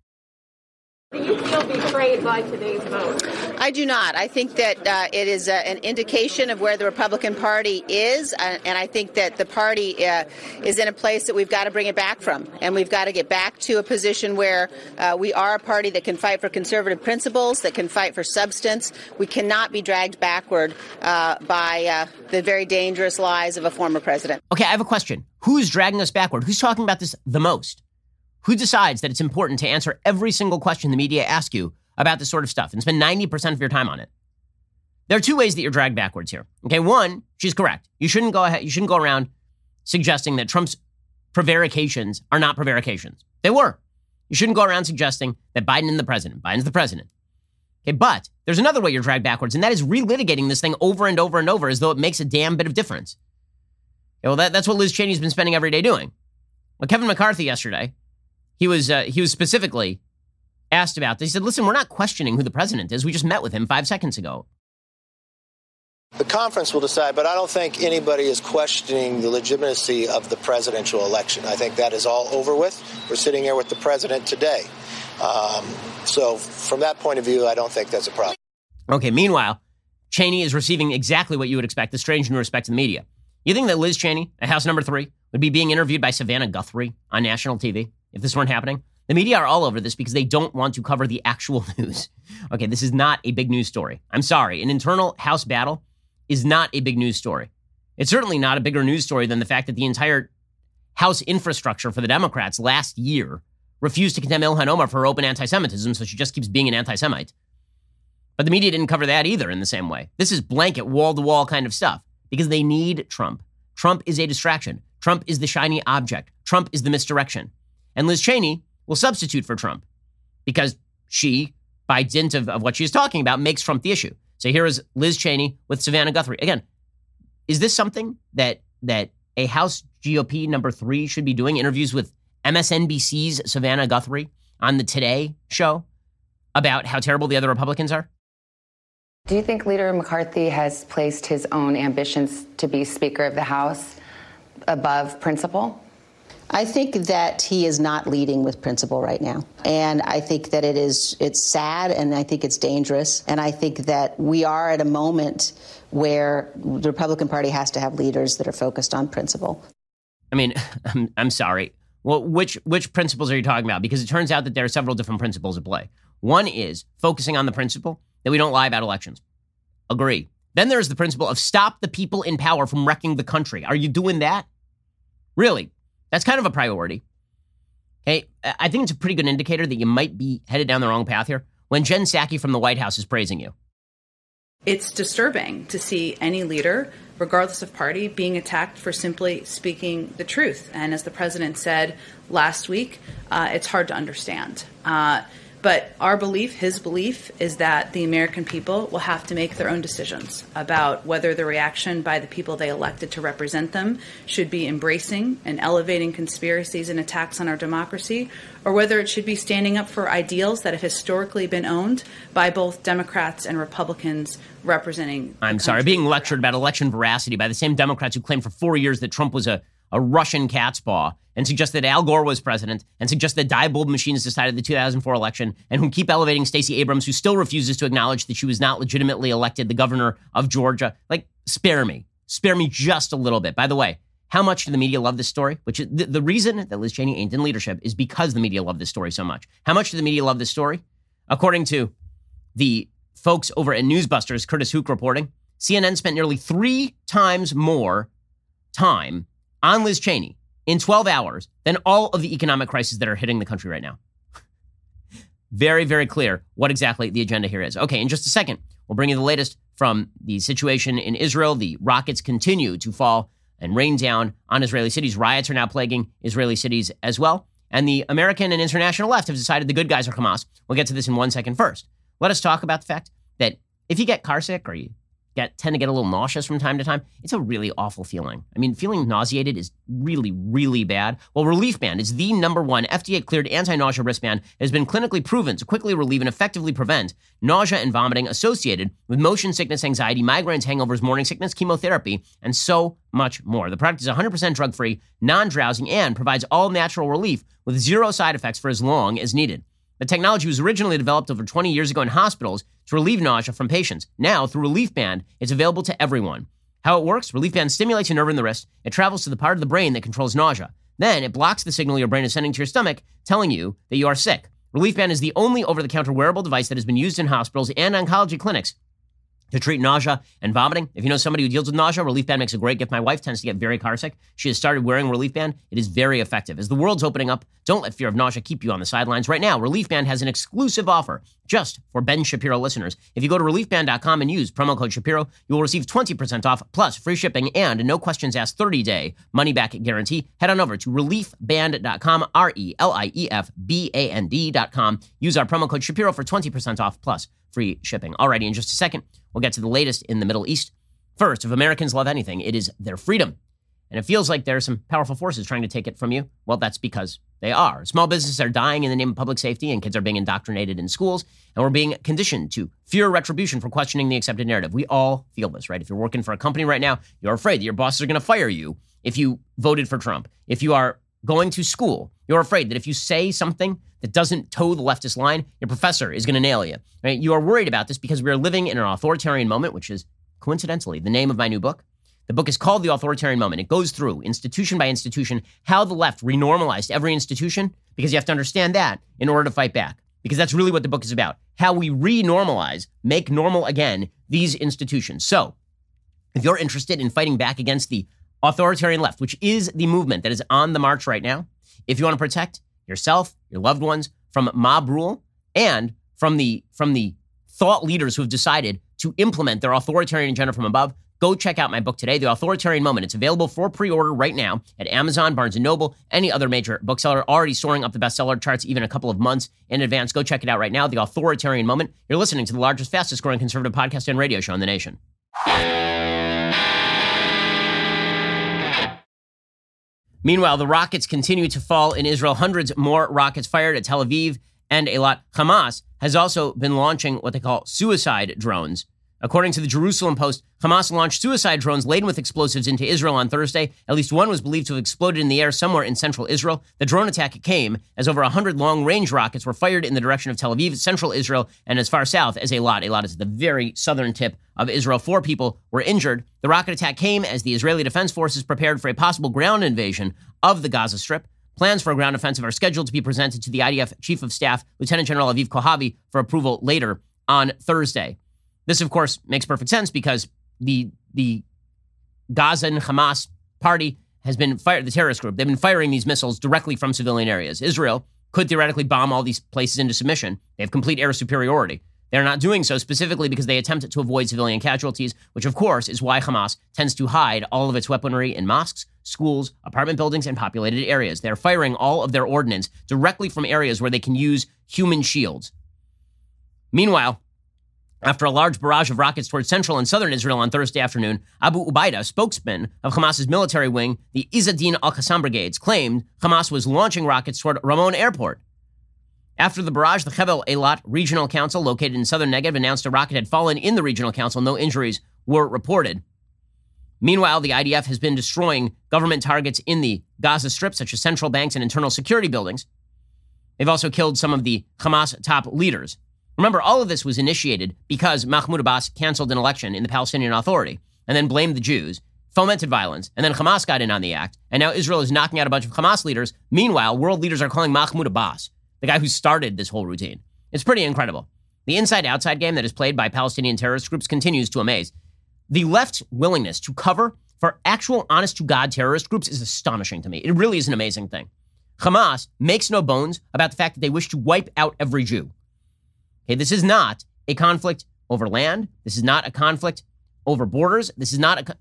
Do you feel betrayed by today's vote? I do not. I think that uh, it is uh, an indication of where the Republican Party is, uh, and I think that the party uh, is in a place that we've got to bring it back from, and we've got to get back to a position where uh, we are a party that can fight for conservative principles, that can fight for substance. We cannot be dragged backward uh, by the very dangerous lies of a former president. Okay, I have a question. Who's dragging us backward? Who's talking about this the most? Who decides that it's important to answer every single question the media asks you about this sort of stuff and spend 90% of your time on it? There are two ways that you're dragged backwards here. Okay, one, she's correct. You shouldn't go ahead, you shouldn't go around suggesting that Trump's prevarications are not prevarications. They were. You shouldn't go around suggesting that Biden is the president. Biden's the president. Okay, but there's another way you're dragged backwards, and that is relitigating this thing over and over and over as though it makes a damn bit of difference. Okay, well, that, that's what Liz Cheney's been spending every day doing. Well, Kevin McCarthy yesterday he was uh, he was specifically asked about this. He said, "Listen, we're not questioning who the president is. We just met with him five seconds ago." The conference will decide, but I don't think anybody is questioning the legitimacy of the presidential election. I think that is all over with. We're sitting here with the president today. Um, so, from that point of view, I don't think that's a problem. Okay, meanwhile, Cheney is receiving exactly what you would expect the strange new respect to the media. You think that Liz Cheney, at House number three, would be being interviewed by Savannah Guthrie on national TV? if this weren't happening. The media are all over this because they don't want to cover the actual <laughs> news. Okay, this is not a big news story. I'm sorry. An internal House battle is not a big news story. It's certainly not a bigger news story than the fact that the entire House infrastructure for the Democrats last year refused to condemn Ilhan Omar for open anti Semitism, so she just keeps being an anti Semite. But the media didn't cover that either in the same way. This is blanket, wall to wall kind of stuff because they need Trump. Trump is a distraction. Trump is the shiny object. Trump is the misdirection. And Liz Cheney will substitute for Trump because she, by dint of, of what she's talking about, makes Trump the issue. So here is Liz Cheney with Savannah Guthrie. Again, is this something that that a House GOP number three should be doing? Interviews with MSNBC's Savannah Guthrie on the Today show about how terrible the other Republicans are? Do you think Leader McCarthy has placed his own ambitions to be Speaker of the House above principle? I think that he is not leading with principle right now. And I think that it is it's sad and I think it's dangerous. And I think that we are at a moment where the Republican Party has to have leaders that are focused on principle. I mean, <laughs> I'm, I'm sorry. Well, which which principles are you talking about? Because it turns out that there are several different principles at play. One is focusing on the principle that we don't lie about elections. Agree. Then there's the principle of stop the people in power from wrecking the country. Are you doing that? Really? That's kind of a priority. Hey, I think it's a pretty good indicator that you might be headed down the wrong path here when Jen Psaki from the White House is praising you. It's disturbing to see any leader, regardless of party, being attacked for simply speaking the truth. And as the president said last week, uh, it's hard to understand. Uh, but our belief, his belief, is that the American people will have to make their own decisions about whether the reaction by the people they elected to represent them should be embracing and elevating conspiracies and attacks on our democracy, or whether it should be standing up for ideals that have historically been owned by both Democrats and Republicans representing. I'm sorry, being lectured about election veracity by the same Democrats who claimed for four years that Trump was a a Russian cat's paw and suggest that Al Gore was president and suggest that Diebold machines decided the 2004 election and who keep elevating Stacey Abrams, who still refuses to acknowledge that she was not legitimately elected the governor of Georgia. Like, spare me. Spare me just a little bit. By the way, how much do the media love this story? Which is the, the reason that Liz Cheney ain't in leadership is because the media love this story so much. How much do the media love this story? According to the folks over at Newsbusters, Curtis Houck reporting, CNN spent nearly three times more time on Liz Cheney in 12 hours than all of the economic crises that are hitting the country right now. very, very clear what exactly the agenda here is. Okay, in just a second, we'll bring you the latest from the situation in Israel. The rockets continue to fall and rain down on Israeli cities. Riots are now plaguing Israeli cities as well. And the American and international left have decided the good guys are Hamas. We'll get to this in one second first. Let us talk about the fact that if you get car sick or you get tend to get a little nauseous from time to time, it's a really awful feeling. I mean, feeling nauseated is really, really bad. Well, Relief Band is the number one FDA cleared anti nausea wristband that has been clinically proven to quickly relieve and effectively prevent nausea and vomiting associated with motion sickness, anxiety, migraines, hangovers, morning sickness, chemotherapy, and so much more. The product is 100% drug free, non drowsing, and provides all natural relief with zero side effects for as long as needed. The technology was originally developed over 20 years ago in hospitals to relieve nausea from patients. Now, through Relief Band, it's available to everyone. How it works Relief Band stimulates a nerve in the wrist. It travels to the part of the brain that controls nausea. Then it blocks the signal your brain is sending to your stomach, telling you that you are sick. Relief Band is the only over the counter wearable device that has been used in hospitals and oncology clinics to treat nausea and vomiting. If you know somebody who deals with nausea, Relief Band makes a great gift. My wife tends to get very carsick. She has started wearing Relief Band. It is very effective. As the world's opening up, don't let fear of nausea keep you on the sidelines. Right now, Relief Band has an exclusive offer just for Ben Shapiro listeners. If you go to reliefband.com and use promo code Shapiro, you will receive 20% off plus free shipping and no questions asked 30 day money back guarantee. Head on over to reliefband.com, R E L I E F B A N D.com. Use our promo code Shapiro for 20% off plus free shipping. Alrighty, in just a second, we'll get to the latest in the Middle East. First, if Americans love anything, it is their freedom. And it feels like there are some powerful forces trying to take it from you. Well, that's because they are. Small businesses are dying in the name of public safety, and kids are being indoctrinated in schools, and we're being conditioned to fear retribution for questioning the accepted narrative. We all feel this, right? If you're working for a company right now, you're afraid that your bosses are going to fire you if you voted for Trump. If you are going to school, you're afraid that if you say something that doesn't toe the leftist line, your professor is going to nail you. Right? You are worried about this because we are living in an authoritarian moment, which is coincidentally the name of my new book. The book is called The Authoritarian Moment. It goes through institution by institution how the left renormalized every institution because you have to understand that in order to fight back. Because that's really what the book is about. How we renormalize, make normal again these institutions. So, if you're interested in fighting back against the authoritarian left, which is the movement that is on the march right now, if you want to protect yourself, your loved ones from mob rule and from the from the thought leaders who have decided to implement their authoritarian agenda from above, go check out my book today, The Authoritarian Moment. It's available for pre-order right now at Amazon, Barnes & Noble, any other major bookseller, already soaring up the bestseller charts even a couple of months in advance. Go check it out right now, The Authoritarian Moment. You're listening to the largest, fastest growing conservative podcast and radio show in the nation. Meanwhile, the rockets continue to fall in Israel. Hundreds more rockets fired at Tel Aviv and Eilat. Hamas has also been launching what they call suicide drones. According to the Jerusalem Post, Hamas launched suicide drones laden with explosives into Israel on Thursday. At least one was believed to have exploded in the air somewhere in central Israel. The drone attack came as over 100 long range rockets were fired in the direction of Tel Aviv, central Israel, and as far south as Eilat. Eilat is the very southern tip of Israel. Four people were injured. The rocket attack came as the Israeli Defense Forces prepared for a possible ground invasion of the Gaza Strip. Plans for a ground offensive are scheduled to be presented to the IDF Chief of Staff, Lieutenant General Aviv Kohavi, for approval later on Thursday. This, of course, makes perfect sense because the the Gaza and Hamas party has been fired, the terrorist group, they've been firing these missiles directly from civilian areas. Israel could theoretically bomb all these places into submission. They have complete air superiority. They're not doing so specifically because they attempt to avoid civilian casualties, which of course is why Hamas tends to hide all of its weaponry in mosques, schools, apartment buildings, and populated areas. They're firing all of their ordnance directly from areas where they can use human shields. Meanwhile, after a large barrage of rockets towards central and southern Israel on Thursday afternoon, Abu Ubaida, spokesman of Hamas's military wing, the Izzadin al Qassam brigades, claimed Hamas was launching rockets toward Ramon Airport. After the barrage, the Hevel Eilat Regional Council, located in southern Negev, announced a rocket had fallen in the regional council. No injuries were reported. Meanwhile, the IDF has been destroying government targets in the Gaza Strip, such as central banks and internal security buildings. They've also killed some of the Hamas top leaders. Remember, all of this was initiated because Mahmoud Abbas canceled an election in the Palestinian Authority and then blamed the Jews, fomented violence, and then Hamas got in on the act. And now Israel is knocking out a bunch of Hamas leaders. Meanwhile, world leaders are calling Mahmoud Abbas, the guy who started this whole routine. It's pretty incredible. The inside outside game that is played by Palestinian terrorist groups continues to amaze. The left's willingness to cover for actual honest to God terrorist groups is astonishing to me. It really is an amazing thing. Hamas makes no bones about the fact that they wish to wipe out every Jew. This is not a conflict over land. This is not a conflict over borders. This is not a. Co-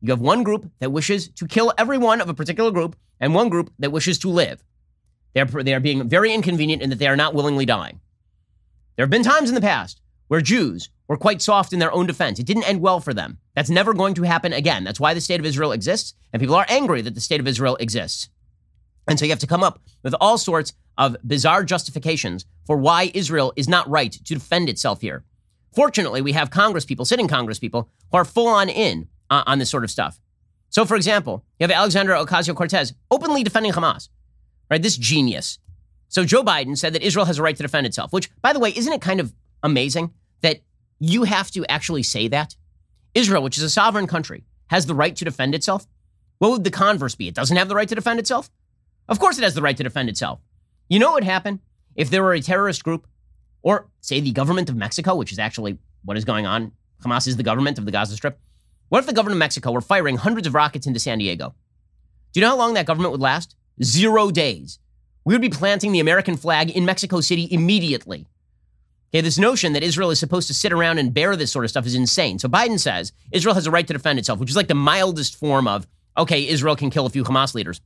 you have one group that wishes to kill everyone of a particular group and one group that wishes to live. They are, they are being very inconvenient in that they are not willingly dying. There have been times in the past where Jews were quite soft in their own defense. It didn't end well for them. That's never going to happen again. That's why the state of Israel exists, and people are angry that the state of Israel exists. And so you have to come up with all sorts of bizarre justifications for why Israel is not right to defend itself here. Fortunately, we have Congress people, sitting Congress people, who are full on in uh, on this sort of stuff. So, for example, you have Alexandra Ocasio Cortez openly defending Hamas, right? This genius. So, Joe Biden said that Israel has a right to defend itself, which, by the way, isn't it kind of amazing that you have to actually say that? Israel, which is a sovereign country, has the right to defend itself. What would the converse be? It doesn't have the right to defend itself? Of course, it has the right to defend itself. You know what would happen if there were a terrorist group, or say the government of Mexico, which is actually what is going on? Hamas is the government of the Gaza Strip. What if the government of Mexico were firing hundreds of rockets into San Diego? Do you know how long that government would last? Zero days. We would be planting the American flag in Mexico City immediately. Okay, this notion that Israel is supposed to sit around and bear this sort of stuff is insane. So Biden says Israel has a right to defend itself, which is like the mildest form of, okay, Israel can kill a few Hamas leaders.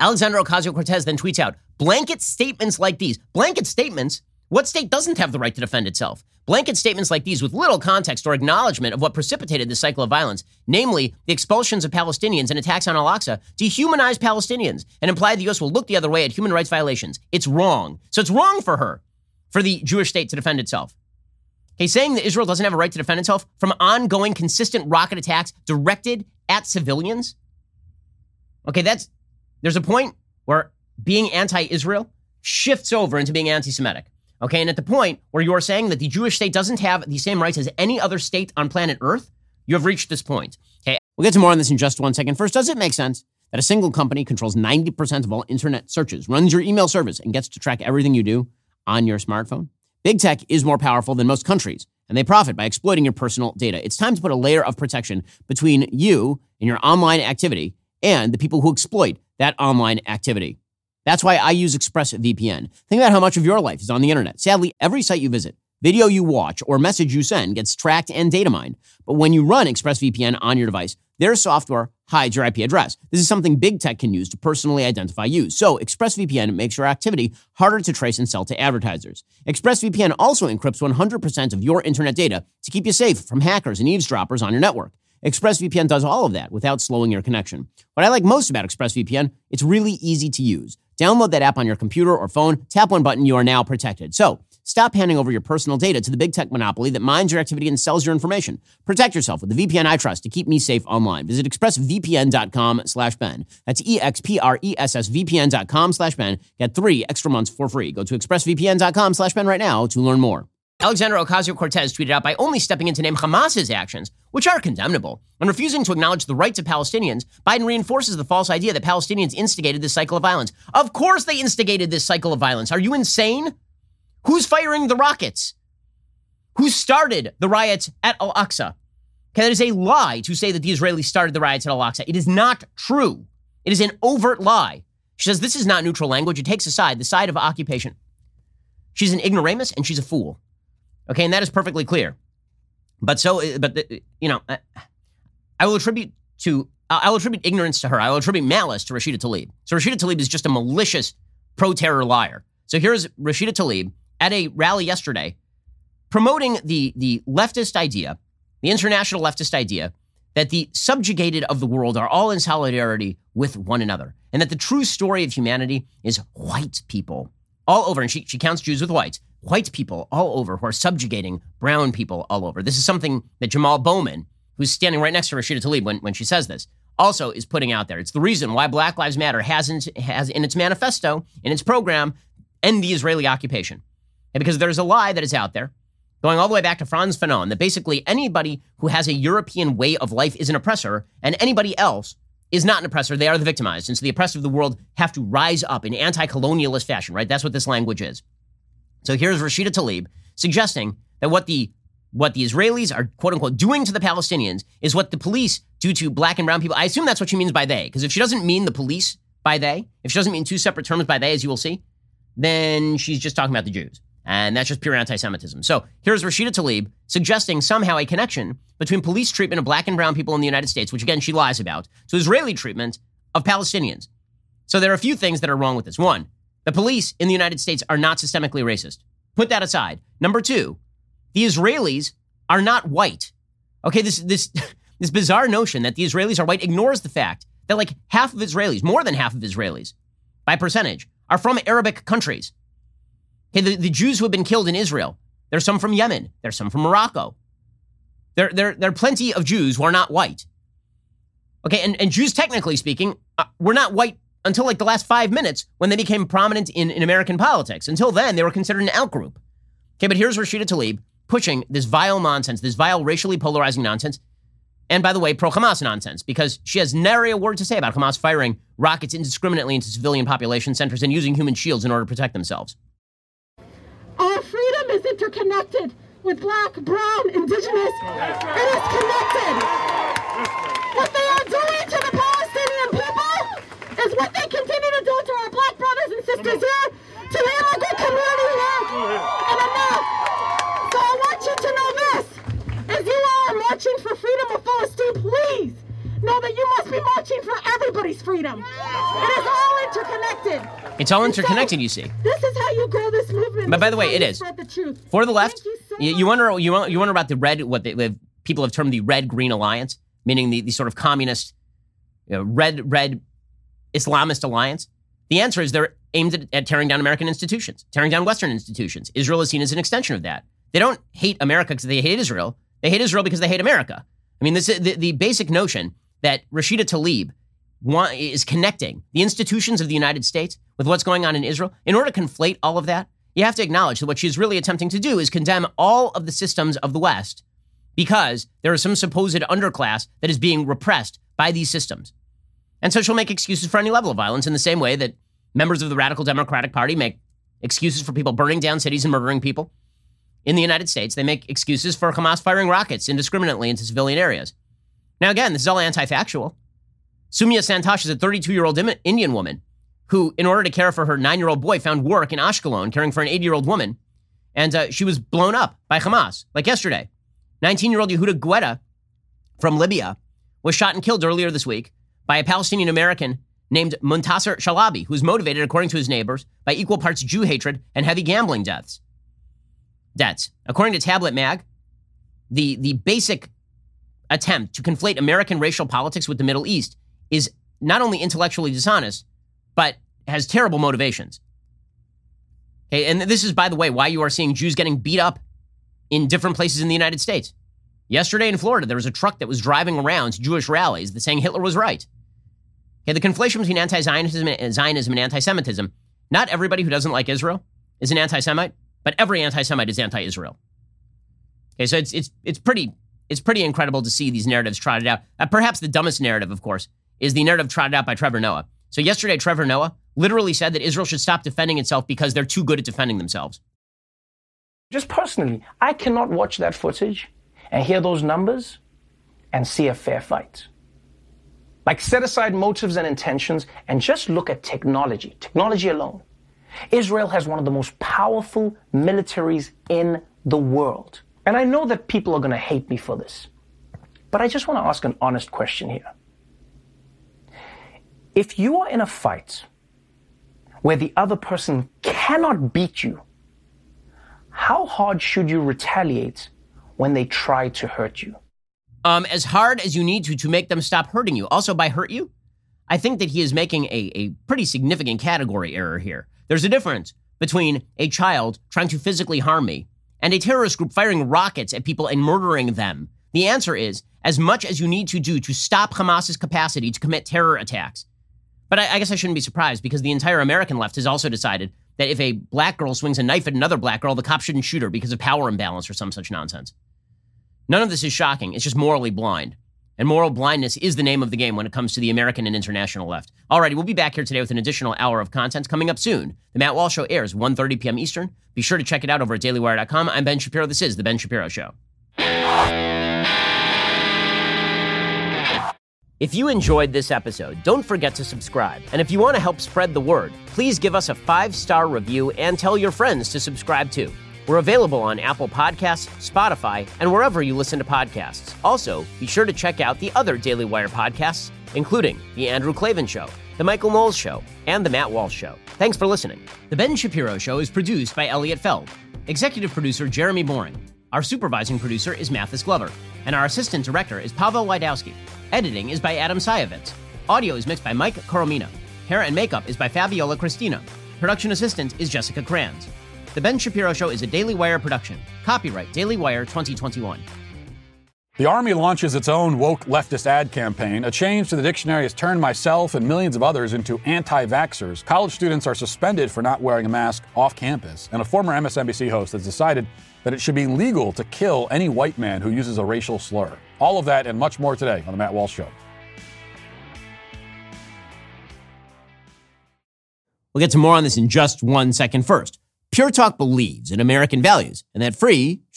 Alexandra Ocasio Cortez then tweets out blanket statements like these. Blanket statements? What state doesn't have the right to defend itself? Blanket statements like these with little context or acknowledgement of what precipitated this cycle of violence, namely the expulsions of Palestinians and attacks on Al Aqsa, dehumanize Palestinians and imply the U.S. will look the other way at human rights violations. It's wrong. So it's wrong for her, for the Jewish state to defend itself. Okay, saying that Israel doesn't have a right to defend itself from ongoing, consistent rocket attacks directed at civilians. Okay, that's there's a point where being anti-Israel shifts over into being anti-Semitic. Okay, and at the point where you're saying that the Jewish state doesn't have the same rights as any other state on planet Earth, you have reached this point. Okay, we'll get to more on this in just one second. First, does it make sense that a single company controls 90% of all internet searches, runs your email service, and gets to track everything you do on your smartphone? Big tech is more powerful than most countries, and they profit by exploiting your personal data. It's time to put a layer of protection between you and your online activity and the people who exploit that online activity. That's why I use ExpressVPN. Think about how much of your life is on the internet. Sadly, every site you visit, video you watch, or message you send gets tracked and data mined. But when you run ExpressVPN on your device, their software hides your IP address. This is something big tech can use to personally identify you. So ExpressVPN makes your activity harder to trace and sell to advertisers. ExpressVPN also encrypts 100% of your internet data to keep you safe from hackers and eavesdroppers on your network. ExpressVPN does all of that without slowing your connection. What I like most about ExpressVPN, it's really easy to use. Download that app on your computer or phone, tap one button, you are now protected. So, stop handing over your personal data to the big tech monopoly that mines your activity and sells your information. Protect yourself with the VPN I trust to keep me safe online. Visit expressvpn.com slash Ben. That's E-X-P-R-E-S-S-V-P-N.com slash Ben. Get three extra months for free. Go to expressvpn.com slash Ben right now to learn more. Alexandra Ocasio Cortez tweeted out by only stepping in to name Hamas's actions, which are condemnable, and refusing to acknowledge the rights of Palestinians, Biden reinforces the false idea that Palestinians instigated this cycle of violence. Of course they instigated this cycle of violence. Are you insane? Who's firing the rockets? Who started the riots at Al Aqsa? Okay, that is a lie to say that the Israelis started the riots at Al Aqsa. It is not true. It is an overt lie. She says this is not neutral language. It takes a side, the side of occupation. She's an ignoramus and she's a fool. Okay, and that is perfectly clear. But so, uh, but the, you know, I will attribute to I will attribute ignorance to her. I will attribute malice to Rashida Tlaib. So Rashida Tlaib is just a malicious pro-terror liar. So here's Rashida Tlaib at a rally yesterday, promoting the the leftist idea, the international leftist idea that the subjugated of the world are all in solidarity with one another, and that the true story of humanity is white people all over. And she she counts Jews with whites white people all over who are subjugating brown people all over. This is something that Jamal Bowman, who's standing right next to Rashida Tlaib when, when she says this, also is putting out there. It's the reason why Black Lives Matter hasn't has in its manifesto, in its program, end the Israeli occupation. And because there's a lie that is out there, going all the way back to Frantz Fanon, that basically anybody who has a European way of life is an oppressor, and anybody else is not an oppressor. They are the victimized. And so the oppressed of the world have to rise up in anti colonialist fashion, right? That's what this language is. So here's Rashida Tlaib suggesting that what the what the Israelis are quote unquote doing to the Palestinians is what the police do to black and brown people. I assume that's what she means by they, because if she doesn't mean the police by they, if she doesn't mean two separate terms by they, as you will see, then she's just talking about the Jews. And that's just pure anti Semitism. So here's Rashida Tlaib suggesting somehow a connection between police treatment of black and brown people in the United States, which again she lies about, to Israeli treatment of Palestinians. So there are a few things that are wrong with this. One, the police in the United States are not systemically racist. Put that aside. Number two, the Israelis are not white. Okay, this this <laughs> this bizarre notion that the Israelis are white ignores the fact that like half of Israelis, more than half of Israelis, by percentage, are from Arabic countries. Okay, the, the Jews who have been killed in Israel, there's some from Yemen, there's some from Morocco. There, there, there are plenty of Jews who are not white. Okay, and, and Jews, technically speaking, uh, were not white until like the last five minutes when they became prominent in, in American politics. Until then, they were considered an outgroup. Okay, but here's Rashida Tlaib pushing this vile nonsense, this vile racially polarizing nonsense. And by the way, pro Hamas nonsense, because she has nary a word to say about Hamas firing rockets indiscriminately into civilian population centers and using human shields in order to protect themselves. Our freedom is interconnected with black, brown, indigenous. It is connected. What they are doing to the Palestinian people is what they continue to do to our black brothers and sisters here, to the immigrant community here. And enough. So I want you to know this. As you all are marching for freedom of Palestine, please know that you must be marching for everybody's freedom. It is all interconnected. It's all interconnected, you see. This is how you grow this movement. But by the way, is it how you is. spread the truth. For the left, you so you, you wonder you, won- you wonder about the red what they, people have termed the red green alliance, meaning the, the sort of communist you know, red red Islamist alliance. The answer is they're aimed at, at tearing down American institutions, tearing down Western institutions. Israel is seen as an extension of that. They don't hate America because they hate Israel. They hate Israel because they hate America. I mean, this is the, the basic notion that Rashida Tlaib want, is connecting the institutions of the United States with what's going on in Israel. In order to conflate all of that, you have to acknowledge that what she's really attempting to do is condemn all of the systems of the West because there is some supposed underclass that is being repressed by these systems. And so she'll make excuses for any level of violence in the same way that members of the radical Democratic Party make excuses for people burning down cities and murdering people. In the United States, they make excuses for Hamas firing rockets indiscriminately into civilian areas. Now, again, this is all anti factual. Sumya Santosh is a 32 year old Indian woman who, in order to care for her nine year old boy, found work in Ashkelon caring for an 80 year old woman. And uh, she was blown up by Hamas, like yesterday. 19 year old Yehuda Guetta from Libya was shot and killed earlier this week by a Palestinian American named Muntasser Shalabi, who was motivated, according to his neighbors, by equal parts Jew hatred and heavy gambling debts. Debts. According to Tablet Mag, the, the basic attempt to conflate American racial politics with the Middle East is not only intellectually dishonest, but has terrible motivations. Okay, and this is, by the way, why you are seeing Jews getting beat up in different places in the United States. Yesterday in Florida, there was a truck that was driving around Jewish rallies that saying Hitler was right. Okay, the conflation between anti-Zionism and Zionism and anti-Semitism. Not everybody who doesn't like Israel is an anti-Semite, but every anti-Semite is anti-Israel. Okay, so it's it's it's pretty it's pretty incredible to see these narratives trotted out. Uh, perhaps the dumbest narrative, of course, is the narrative trotted out by Trevor Noah. So yesterday, Trevor Noah literally said that Israel should stop defending itself because they're too good at defending themselves. Just personally, I cannot watch that footage and hear those numbers and see a fair fight. Like, set aside motives and intentions and just look at technology, technology alone. Israel has one of the most powerful militaries in the world. And I know that people are going to hate me for this, but I just want to ask an honest question here. If you are in a fight where the other person cannot beat you, how hard should you retaliate when they try to hurt you? Um, as hard as you need to to make them stop hurting you. Also, by hurt you, I think that he is making a, a pretty significant category error here. There's a difference between a child trying to physically harm me and a terrorist group firing rockets at people and murdering them. The answer is as much as you need to do to stop Hamas's capacity to commit terror attacks. But I, I guess I shouldn't be surprised because the entire American left has also decided that if a black girl swings a knife at another black girl, the cop shouldn't shoot her because of power imbalance or some such nonsense. None of this is shocking. It's just morally blind. And moral blindness is the name of the game when it comes to the American and international left. Alrighty, we'll be back here today with an additional hour of content coming up soon. The Matt Walsh Show airs 1.30 p.m. Eastern. Be sure to check it out over at dailywire.com. I'm Ben Shapiro. This is The Ben Shapiro Show. If you enjoyed this episode, don't forget to subscribe. And if you want to help spread the word, please give us a five star review and tell your friends to subscribe too. We're available on Apple Podcasts, Spotify, and wherever you listen to podcasts. Also, be sure to check out the other Daily Wire podcasts, including The Andrew Klavan Show, The Michael Knowles Show, and The Matt Walsh Show. Thanks for listening. The Ben Shapiro Show is produced by Elliot Feld, executive producer Jeremy Boring. Our supervising producer is Mathis Glover, and our assistant director is Pavel Wydowski. Editing is by Adam Sayevitz. Audio is mixed by Mike Coromina. Hair and makeup is by Fabiola Cristina. Production assistant is Jessica Kranz. The Ben Shapiro Show is a Daily Wire production. Copyright Daily Wire 2021. The Army launches its own woke leftist ad campaign. A change to the dictionary has turned myself and millions of others into anti vaxxers. College students are suspended for not wearing a mask off campus. And a former MSNBC host has decided that it should be legal to kill any white man who uses a racial slur. All of that and much more today on The Matt Walsh Show. We'll get to more on this in just one second. First, Pure Talk believes in American values, and that free